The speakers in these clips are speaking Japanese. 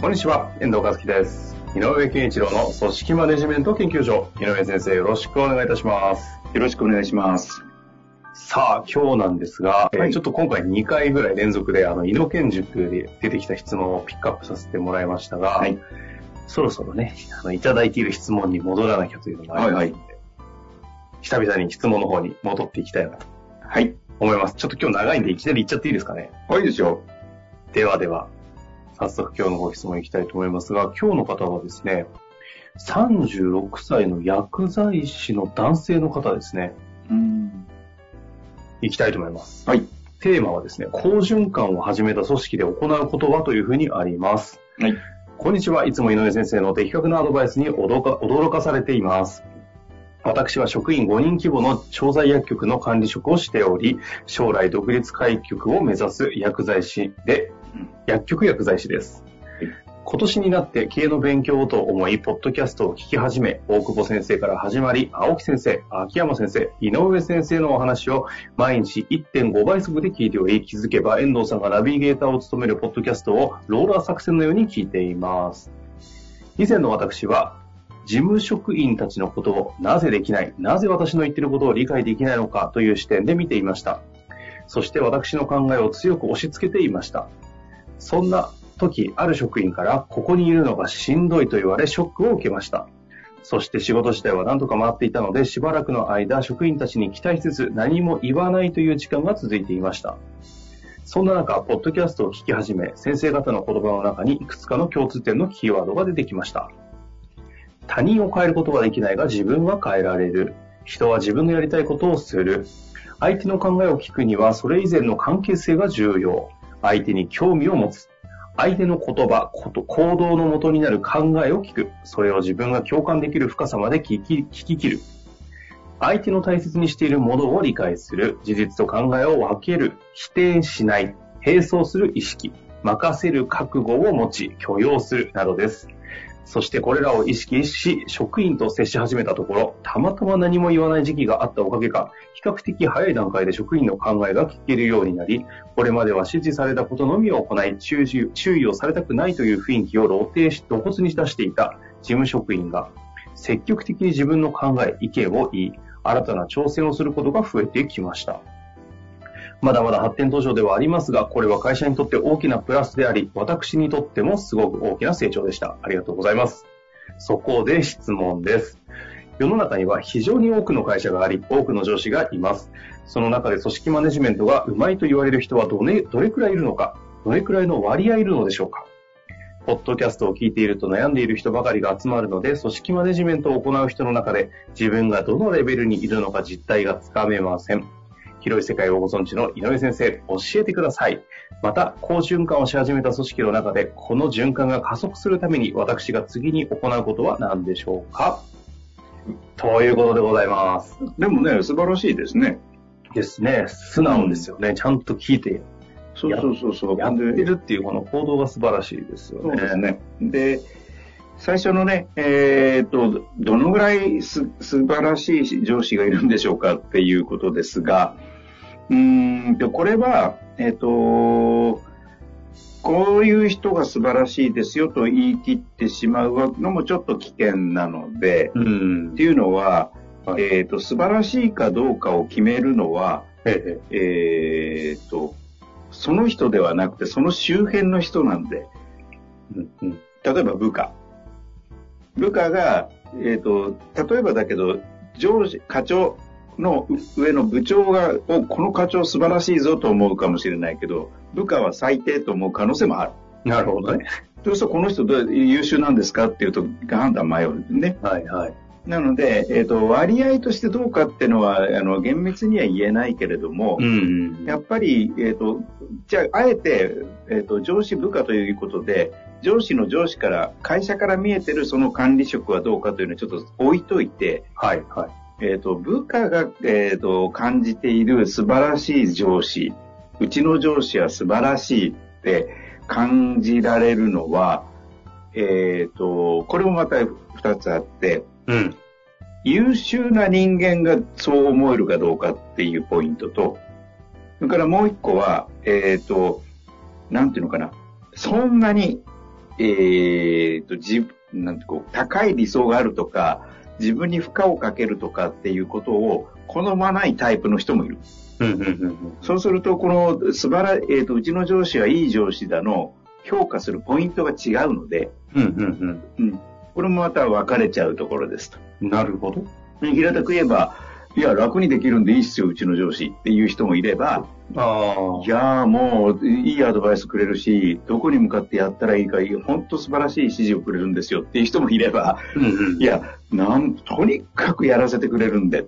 こんにちは、遠藤和樹です。井上健一郎の組織マネジメント研究所。井上先生、よろしくお願いいたします。よろしくお願いします。さあ、今日なんですが、はいえーちょっと今回2回ぐらい連続で、あの、井野健塾で出てきた質問をピックアップさせてもらいましたが、はいそろそろね、あの、いただいている質問に戻らなきゃというのがありますので、久々に質問の方に戻っていきたいなとはい。思います。ちょっと今日長いんでいきなり言っちゃっていいですかね？はいですよ。ではでは、早速今日のご質問いきたいと思いますが、今日の方はですね、36歳の薬剤師の男性の方ですね、うん。いきたいと思います。はい。テーマはですね、好循環を始めた組織で行うことはというふうにあります。はい。こんにちは。いつも井上先生の的確なアドバイスに驚か驚かされています。私は職員5人規模の調剤薬局の管理職をしており、将来独立開局を目指す薬剤師で、薬局薬剤師です。今年になって経営の勉強をと思い、ポッドキャストを聞き始め、大久保先生から始まり、青木先生、秋山先生、井上先生のお話を毎日1.5倍速で聞いており、気づけば遠藤さんがナビゲーターを務めるポッドキャストをローラー作戦のように聞いています。以前の私は、事務職員たちのことをなぜできない、なぜ私の言っていることを理解できないのかという視点で見ていました。そして私の考えを強く押し付けていました。そんな時、ある職員から、ここにいるのがしんどいと言われ、ショックを受けました。そして仕事自体は何とか回っていたので、しばらくの間、職員たちに期待せず、何も言わないという時間が続いていました。そんな中、ポッドキャストを聞き始め、先生方の言葉の中にいくつかの共通点のキーワードが出てきました。他人を変えることはできないが、自分は変えられる。人は自分のやりたいことをする。相手の考えを聞くには、それ以前の関係性が重要。相手に興味を持つ。相手の言葉、こと行動のもとになる考えを聞く。それを自分が共感できる深さまで聞き聞き切る。相手の大切にしているものを理解する。事実と考えを分ける。否定しない。並走する意識。任せる覚悟を持ち、許容する。などです。そしてこれらを意識し、職員と接し始めたところ、たまたま何も言わない時期があったおかげか、比較的早い段階で職員の考えが聞けるようになり、これまでは指示されたことのみを行い、注意注意をされたくないという雰囲気を露呈し、露骨に出していた事務職員が、積極的に自分の考え、意見を言い、新たな挑戦をすることが増えてきました。まだまだ発展途上ではありますが、これは会社にとって大きなプラスであり、私にとってもすごく大きな成長でした。ありがとうございます。そこで質問です。世の中には非常に多くの会社があり、多くの上司がいます。その中で組織マネジメントがうまいと言われる人はど,、ね、どれくらいいるのか、どれくらいの割合いるのでしょうか。ポッドキャストを聞いていると悩んでいる人ばかりが集まるので、組織マネジメントを行う人の中で自分がどのレベルにいるのか実態がつかめません。広い世界をご存知の井上先生、教えてください。また、好循環をし始めた組織の中で、この循環が加速するために私が次に行うことは何でしょうか？ということでございます。でもね、素晴らしいですね。ですね。素直ですよね。ちゃんと聞いて、そうそうそうそう。やってでるっていうこの行動が素晴らしいですよそうね。ですね。で、最初のね、えーっと、どのぐらいす素晴らしい上司がいるんでしょうかっていうことですが、うーんと、これは、えーっと、こういう人が素晴らしいですよと言い切ってしまうのもちょっと危険なので、うんっ。ていうのは、はいえっ、と、素晴らしいかどうかを決めるのは、えええっ、と、その人ではなくて、その周辺の人なんで、うんうん例えば部下。部下が、えっ、と、例えばだけど、上司、課長の上の部長が、お、この課長素晴らしいぞと思うかもしれないけど、部下は最低と思う可能性もある。なるほどね。そうすると、この人どう優秀なんですかっていうと、判断迷うね。はいはい。なので、えっ、と、割合としてどうかっていうのは、あの、厳密には言えないけれども、うん。やっぱり、えっ、と、じゃあ、あえて、えっ、と、上司部下ということで、上司の上司から、会社から見えてるその管理職はどうかというのをちょっと置いといて、はい、はい。えっ、と、部下が、えっ、と、感じている素晴らしい上司、うちの上司は素晴らしいって感じられるのは、えっ、と、これもまた二つあって、うん。優秀な人間がそう思えるかどうかっていうポイントと、それからもう一個は、えっ、と、なんていうのかな、そんなに、えっ、と、自分、なんてこう、高い理想があるとか、自分に負荷をかけるとかっていうことを好まないタイプの人もいる。そうすると、この素晴ら、えっ、と、うちの上司はいい上司だの、評価するポイントが違うので。これもまた分かれちゃうところですと。うん。なるほど。平たく言えば、いや、楽にできるんでいいっすよ、うちの上司っていう人もいれば、ああ。いやーもう、いいアドバイスくれるし、どこに向かってやったらいいか、本当素晴らしい指示をくれるんですよっていう人もいれば、うん、うん。いや、なん、とにかくやらせてくれるんで、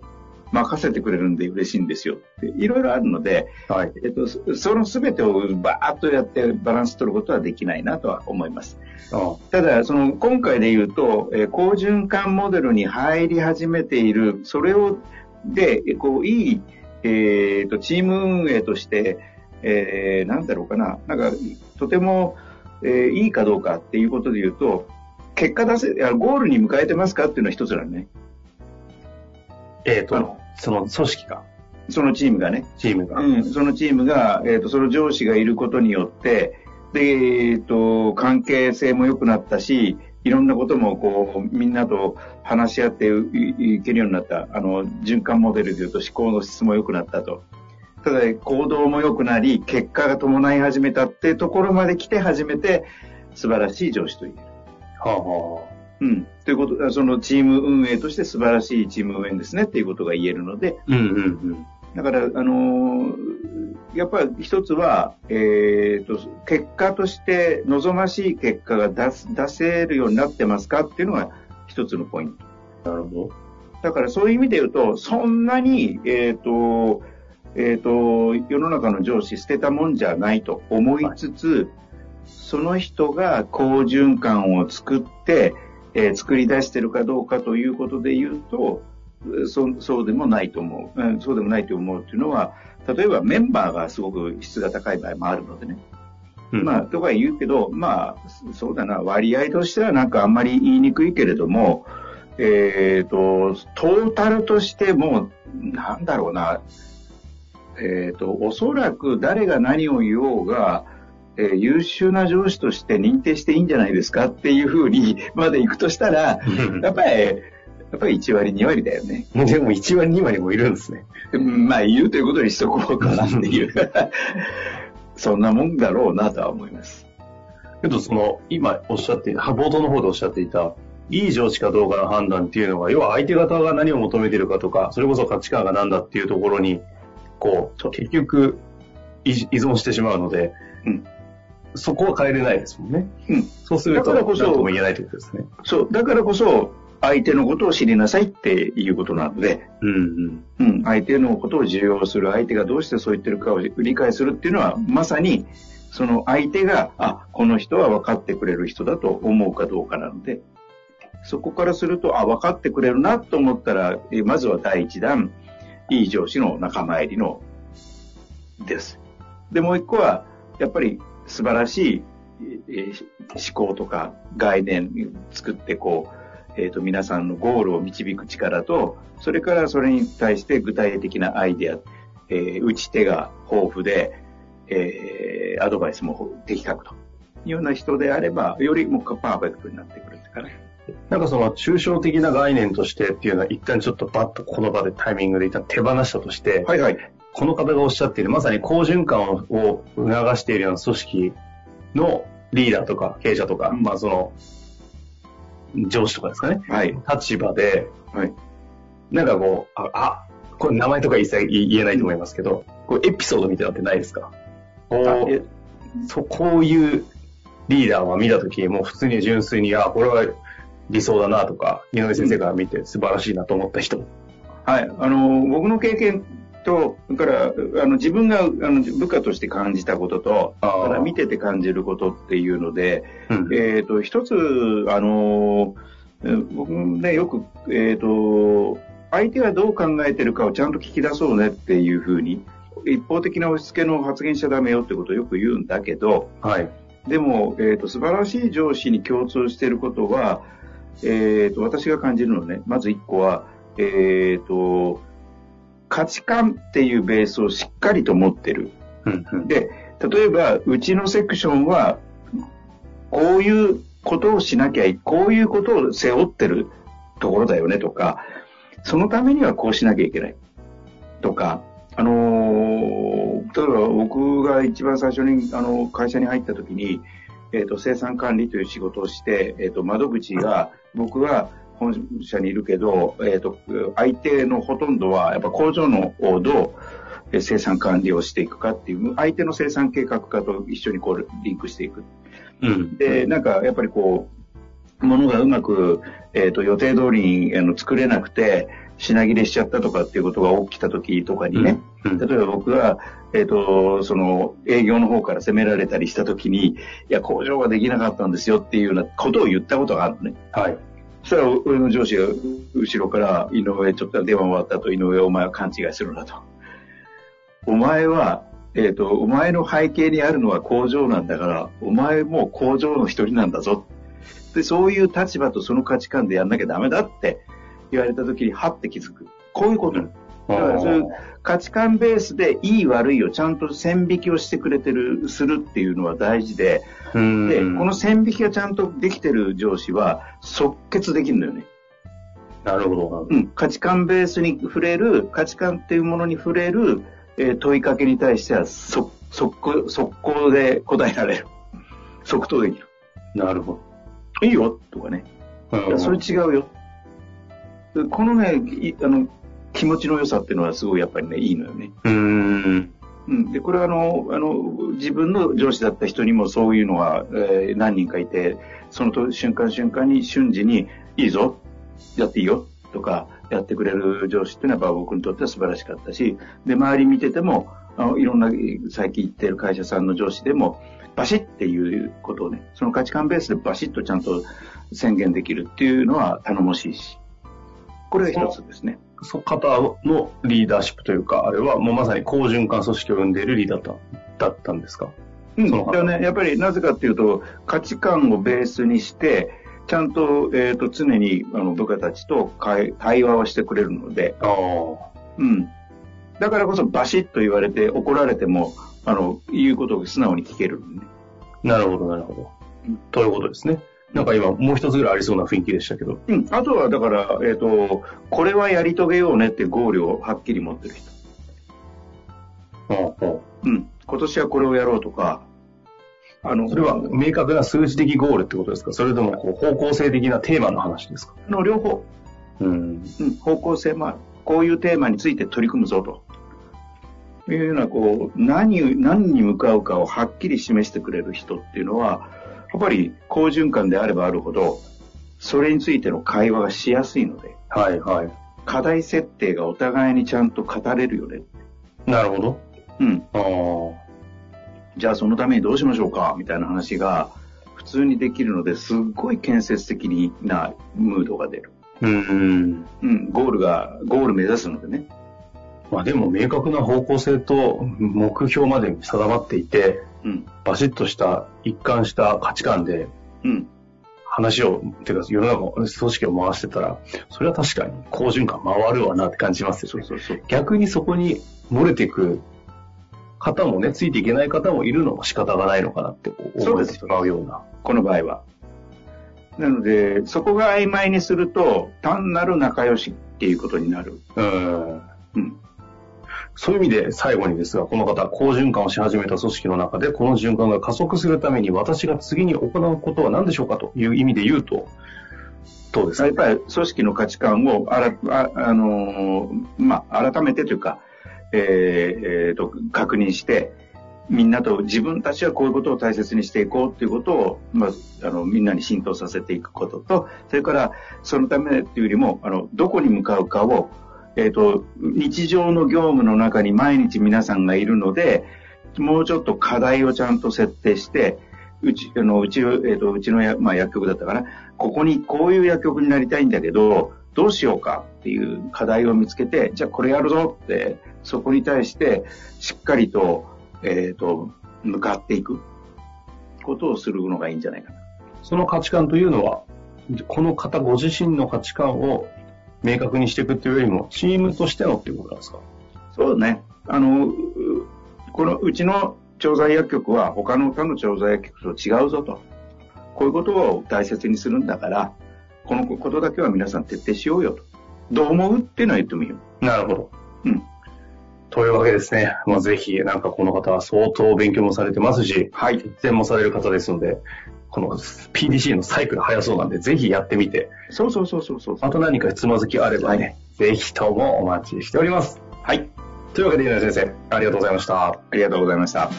任せてくれるんで嬉しいんですよって、いろいろあるので、はい。えっと、そその全てをバーッとやってバランス取ることはできないなとは思います。あただ、その、今回で言うと、えー好循環モデルに入り始めている、それを、で、えこう、いい、えーと、チーム運営として、えーなんだろうかな、なんか、とても、えーいいかどうかっていうことで言うと、結果出せ、ゴールに迎えてますかっていうのは一つなのね。えっ、とあの、その組織か、そのチームがね。チームが。うん、そのチームが、えっ、と、その上司がいることによって、で、えっ、と、関係性も良くなったし、いろんなこともこう、みんなと話し合っていいけるようになった。あの、循環モデルで言うと思考の質も良くなったと。ただ、行動も良くなり、結果が伴い始めたってところまで来て初めて、素晴らしい上司と言える。はあ、はうん。ということ、そのチーム運営として素晴らしいチーム運営ですねっていうことが言えるので、あ。うん、うん、だから、あのーやっぱり一つは、えっ、と、結果として望ましい結果が出す出せるようになってますかっていうのが一つのポイント。うん。なるほど。だからそういう意味で言うと、そんなに、えっ、と、えっ、と、世の中の上司捨てたもんじゃないと思いつつ、その人が好循環を作って、えー作り出してるかどうかということで言うと、そそうでもないと思う、うん。そうでもないと思うっていうのは、例えばメンバーがすごく質が高い場合もあるのでね。うん。まあ、とか言うけど、まあ、そうだな、割合としてはなんかあんまり言いにくいけれども、えっ、と、トータルとしても、なんだろうな、えっ、と、おそらく誰が何を言おうが、えー優秀な上司として認定していいんじゃないですかっていうふうにまで行くとしたら、やっぱり、やっぱり1割、2割だよね。でも1割、2割もいるんですね。うんまあ、言うということにしとこうかなっていう。そんなもんだろうなとは思います。けど、その、今おっしゃって、冒頭の方でおっしゃっていた、いい上司かどうかの判断っていうのが、要は相手方が何を求めてるかとか、それこそ価値観が何だっていうところに、こう、結局、依依存してしまうので、うんそこは変えれないですもんね。うん。そうすると、だからこそも言えないってことですね。そう、だからこそ、相手のことを知りなさいっていうことなので、うんうん。うん、相手のことを重要する、相手がどうしてそう言ってるかを理解するっていうのは、まさに、その相手が、あ、この人は分かってくれる人だと思うかどうかなので、そこからすると、あ、分かってくれるなと思ったら、えまずは第一弾、いい上司の仲間入りの、です。で、もう一個は、やっぱり素晴らしい、えー思考とか概念作って、こう、えっ、と、皆さんのゴールを導く力と、それからそれに対して具体的なアイデア、えー打ち手が豊富で、えーアドバイスも的確というような人であれば、よりもうパーフェクトになってくるっていうかね。なんかその抽象的な概念としてっていうのは一旦ちょっとバッとこの場でタイミングで一旦手放したとして、はいはい。この方がおっしゃっているまさに好循環をを促しているような組織のリーダーとか経営者とか、うんまあその上司とかですかね、はい。立場で、はい。なんかこう、あ、あこれ名前とか一切言えないと思いますけど、こうエピソードみたいなのってないですか？そう、こういうリーダーは見たとき、もう普通に純粋に、あ、これは理想だなとか、井上先生から見て素晴らしいなと思った人。はい。あの、僕の経験と、それから、あの、自分が、あの、部下として感じたことと、から見てて感じることっていうので、うん、えっ、と、一つ、あの、僕ね、よく、えっ、ー、と、相手がどう考えてるかをちゃんと聞き出そうねっていうふうに、一方的な押し付けの発言しちゃダメよってことをよく言うんだけど、はい。でも、えっ、ー、と、素晴らしい上司に共通していることは、えっ、ー、と、私が感じるのね、まず一個は、えっ、ー、と、価値観っていうベースをしっかりと持ってる。うんうん、で、例えば、うちのセクションは、こういうことをしなきゃい、こういうことを背負ってるところだよねとか、そのためにはこうしなきゃいけない。とか、あのー、例えば僕が一番最初にあの会社に入った時に、えっ、ー、と、生産管理という仕事をして、えっ、ー、と、窓口が、僕は本社にいるけど、えっ、と、相手のほとんどは、やっぱ工場のどう生産管理をしていくかっていう、相手の生産計画化と一緒にこうリンクしていく。うん、で、なんか、やっぱりこう、ものがうまく、えっ、ー、と、予定通りにあの作れなくて、品切れしちゃったとかっていうことが起きた時とかにね、うんうん、例えば僕が、えっ、ー、と、その、営業の方から責められたりした時に、いや、工場ができなかったんですよっていうようなことを言ったことがあるのね。はい。そしたら、俺の上司が後ろから、井上、ちょっと電話終わった後、井上、お前は勘違いするなと。お前は、えっ、と、お前の背景にあるのは工場なんだから、お前も工場の一人なんだぞ。で、そういう立場とその価値観でやんなきゃダメだって言われた時に、はって気づく。こういうこと。だからそういう価値観ベースでいい悪いをちゃんと線引きをしてくれてる、するっていうのは大事で、で、この線引きがちゃんとできてる上司は即決できるのよね。なるほど。うん。価値観ベースに触れる、価値観っていうものに触れる、えー、問いかけに対しては即、即、速攻で答えられる。即答できる。なるほど。いいよとかね。それ違うよ。このね、あの、気持ちの良さっていうのはすごいやっぱりね、いいのよね。うん。うん。で、これはあの、あの、自分の上司だった人にもそういうのは、えー、何人かいて、その瞬間瞬間に瞬時に、いいぞ、やっていいよ、とか、やってくれる上司っていうのは僕にとっては素晴らしかったし、で、周り見てても、あのいろんな最近行ってる会社さんの上司でも、バシッっていうことをね、その価値観ベースでバシッとちゃんと宣言できるっていうのは頼もしいし、これが一つですね。方のリーダーシップというか、あれはもうまさに好循環組織を生んでいるリーダーだったんですか？うん、そのね、やっぱりなぜかっていうと、価値観をベースにして、ちゃんと,、えーと、常にあの部下たちと対話をしてくれるので、うん、だからこそバシッと言われて怒られてもあの言うことを素直に聞ける、ね、なるほどなるほど、うん、ということですねなんか今もう一つぐらいありそうな雰囲気でしたけど。うん。あとはだから、えっ、ー、と、これはやり遂げようねってゴールをはっきり持ってる人。うん。うん。今年はこれをやろうとか、あの、それは明確な数字的ゴールってことですか？それともこう方向性的なテーマの話ですか？の両方。うん。うん。方向性、まあ、こういうテーマについて取り組むぞと。いうような、こう、何、何に向かうかをはっきり示してくれる人っていうのは、やっぱり好循環であればあるほど、それについての会話がしやすいので、はいはい。課題設定がお互いにちゃんと語れるよね。なるほど。うん。ああ。じゃあそのためにどうしましょうか？みたいな話が普通にできるのですっごい建設的なムードが出る。うん。うん。ゴールが、ゴール目指すのでね。まあでも明確な方向性と目標まで定まっていて、うん、バシッとした一貫した価値観で、うん、話を、てか世の中、組織を回してたら、それは確かに好循環回るわなって感じますよね。そうそうそう逆にそこに漏れていく方もね、ついていけない方もいるのも仕方がないのかなって思ってしまうような。この場合は。なので、そこが曖昧にすると、単なる仲良しっていうことになる。うん。うん。そういう意味で最後にですが、この方、好循環をし始めた組織の中で、この循環が加速するために私が次に行うことは何でしょうかという意味で言うと、どうですかやっぱり組織の価値観をあら、あ、あのー、まあ、改めてというか、えー、えー、と、確認して、みんなと自分たちはこういうことを大切にしていこうっていうことを、まあ、あの、みんなに浸透させていくことと、それから、そのためっていうよりも、あの、どこに向かうかを、えっ、ー、と、日常の業務の中に毎日皆さんがいるので、もうちょっと課題をちゃんと設定して、うち、あの、うち、えっ、ー、と、うちのや、まあ、薬局だったかな。ここにこういう薬局になりたいんだけど、どうしようかっていう課題を見つけて、じゃあこれやるぞって、そこに対してしっかりと、えっ、ー、と、向かっていくことをするのがいいんじゃないかな。その価値観というのは、この方ご自身の価値観を明確にしていくというよりも、チームとしてのっていうことなんですか？そうね。あの、このうちの調剤薬局は他の他の調剤薬局と違うぞと。こういうことを大切にするんだから、このことだけは皆さん徹底しようよと。どう思うっていうのは言ってもいいよ。なるほど。うん。というわけですね。まあ、ぜひ、なんかこの方は相当勉強もされてますし、はい。実践もされる方ですので、この PDC のサイクル早そうなんで、ぜひやってみて。そうそうそうそうそう。また何かつまずきあればね、はい、ぜひともお待ちしております。はい。というわけで、井上先生、ありがとうございました。ありがとうございました。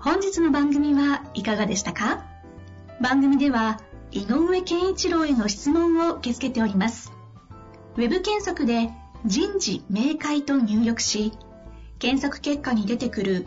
本日の番組はいかがでしたか？番組では、井上健一郎への質問を受け付けております。ウェブ検索で人事明快と入力し、検索結果に出てくる